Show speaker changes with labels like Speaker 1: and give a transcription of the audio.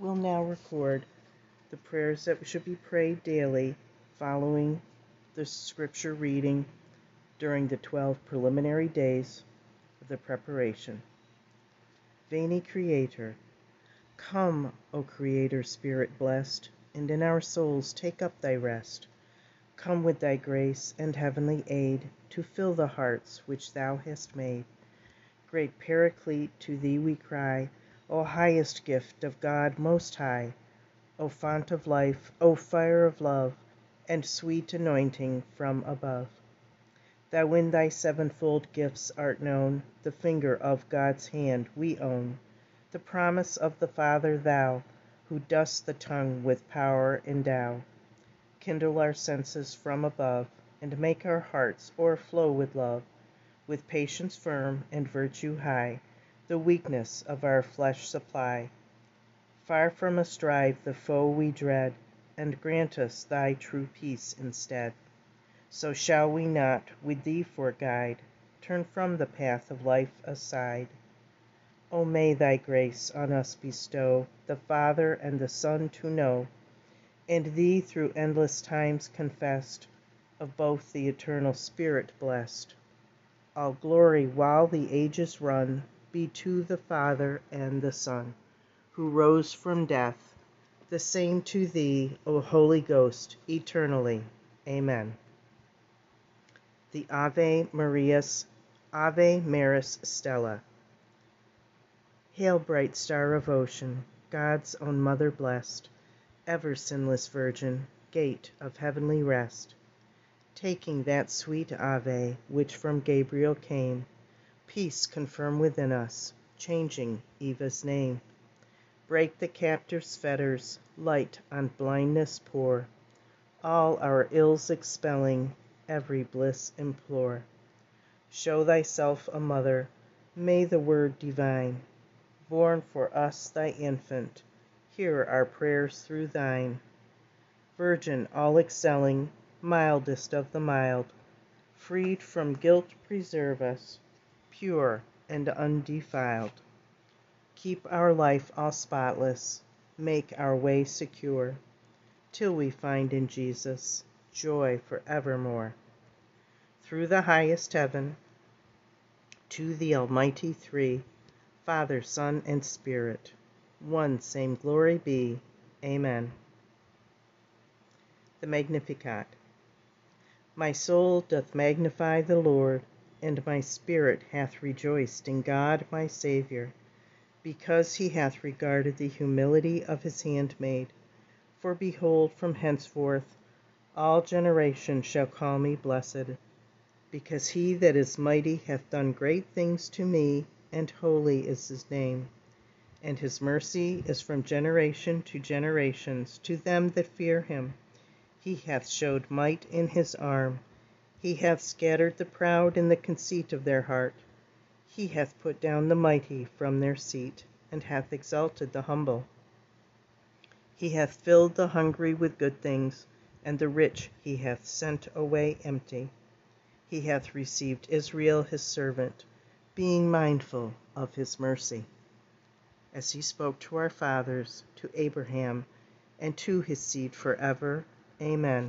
Speaker 1: We'll now record the prayers that should be prayed daily following the scripture reading during the 12 preliminary days of the preparation. Veni Creator, come, O Creator Spirit blessed, and in our souls take up thy rest. Come with thy grace and heavenly aid to fill the hearts which thou hast made. Great Paraclete, to thee we cry, O highest gift of God most high, O fount of life, O fire of love, and sweet anointing from above. Thou in thy sevenfold gifts art known, the finger of God's hand we own, the promise of the Father thou, who dost the tongue with power endow. Kindle our senses from above, and make our hearts o'erflow with love, with patience firm and virtue high, the weakness of our flesh supply. Far from us drive the foe we dread, and grant us thy true peace instead. So shall we not, with thee for guide, turn from the path of life aside. O may thy grace on us bestow the Father and the Son to know, and thee through endless times confessed, of both the eternal Spirit blessed. All glory while the ages run be to the Father and the Son, who rose from death, the same to thee, O Holy Ghost, eternally. Amen the Ave Marias, Ave Maris Stella. Hail, bright star of ocean, God's own mother blessed, ever sinless virgin, gate of heavenly rest. Taking that sweet Ave which from Gabriel came, peace confirm within us, changing Eva's name. Break the captive's fetters, light on blindness pour, all our ills expelling, every bliss implore. Show thyself a mother, may the Word divine, Born for us thy infant, hear our prayers through thine. Virgin all excelling, mildest of the mild, Freed from guilt preserve us, pure and undefiled. Keep our life all spotless, make our way secure, Till we find in Jesus joy for evermore. Through the highest heaven, to the Almighty Three, Father, Son, and Spirit, one same glory be. Amen. The Magnificat. My soul doth magnify the Lord, and my spirit hath rejoiced in God my Saviour, because he hath regarded the humility of his handmaid. For behold, from henceforth all generations shall call me blessed, because he that is mighty hath done great things to me, and holy is his name. And his mercy is from generation to generations to them that fear him. He hath showed might in his arm. He hath scattered the proud in the conceit of their heart. He hath put down the mighty from their seat, and hath exalted the humble. He hath filled the hungry with good things and the rich he hath sent away empty. He hath received Israel his servant, being mindful of his mercy, as he spoke to our fathers, to Abraham, and to his seed forever. Amen.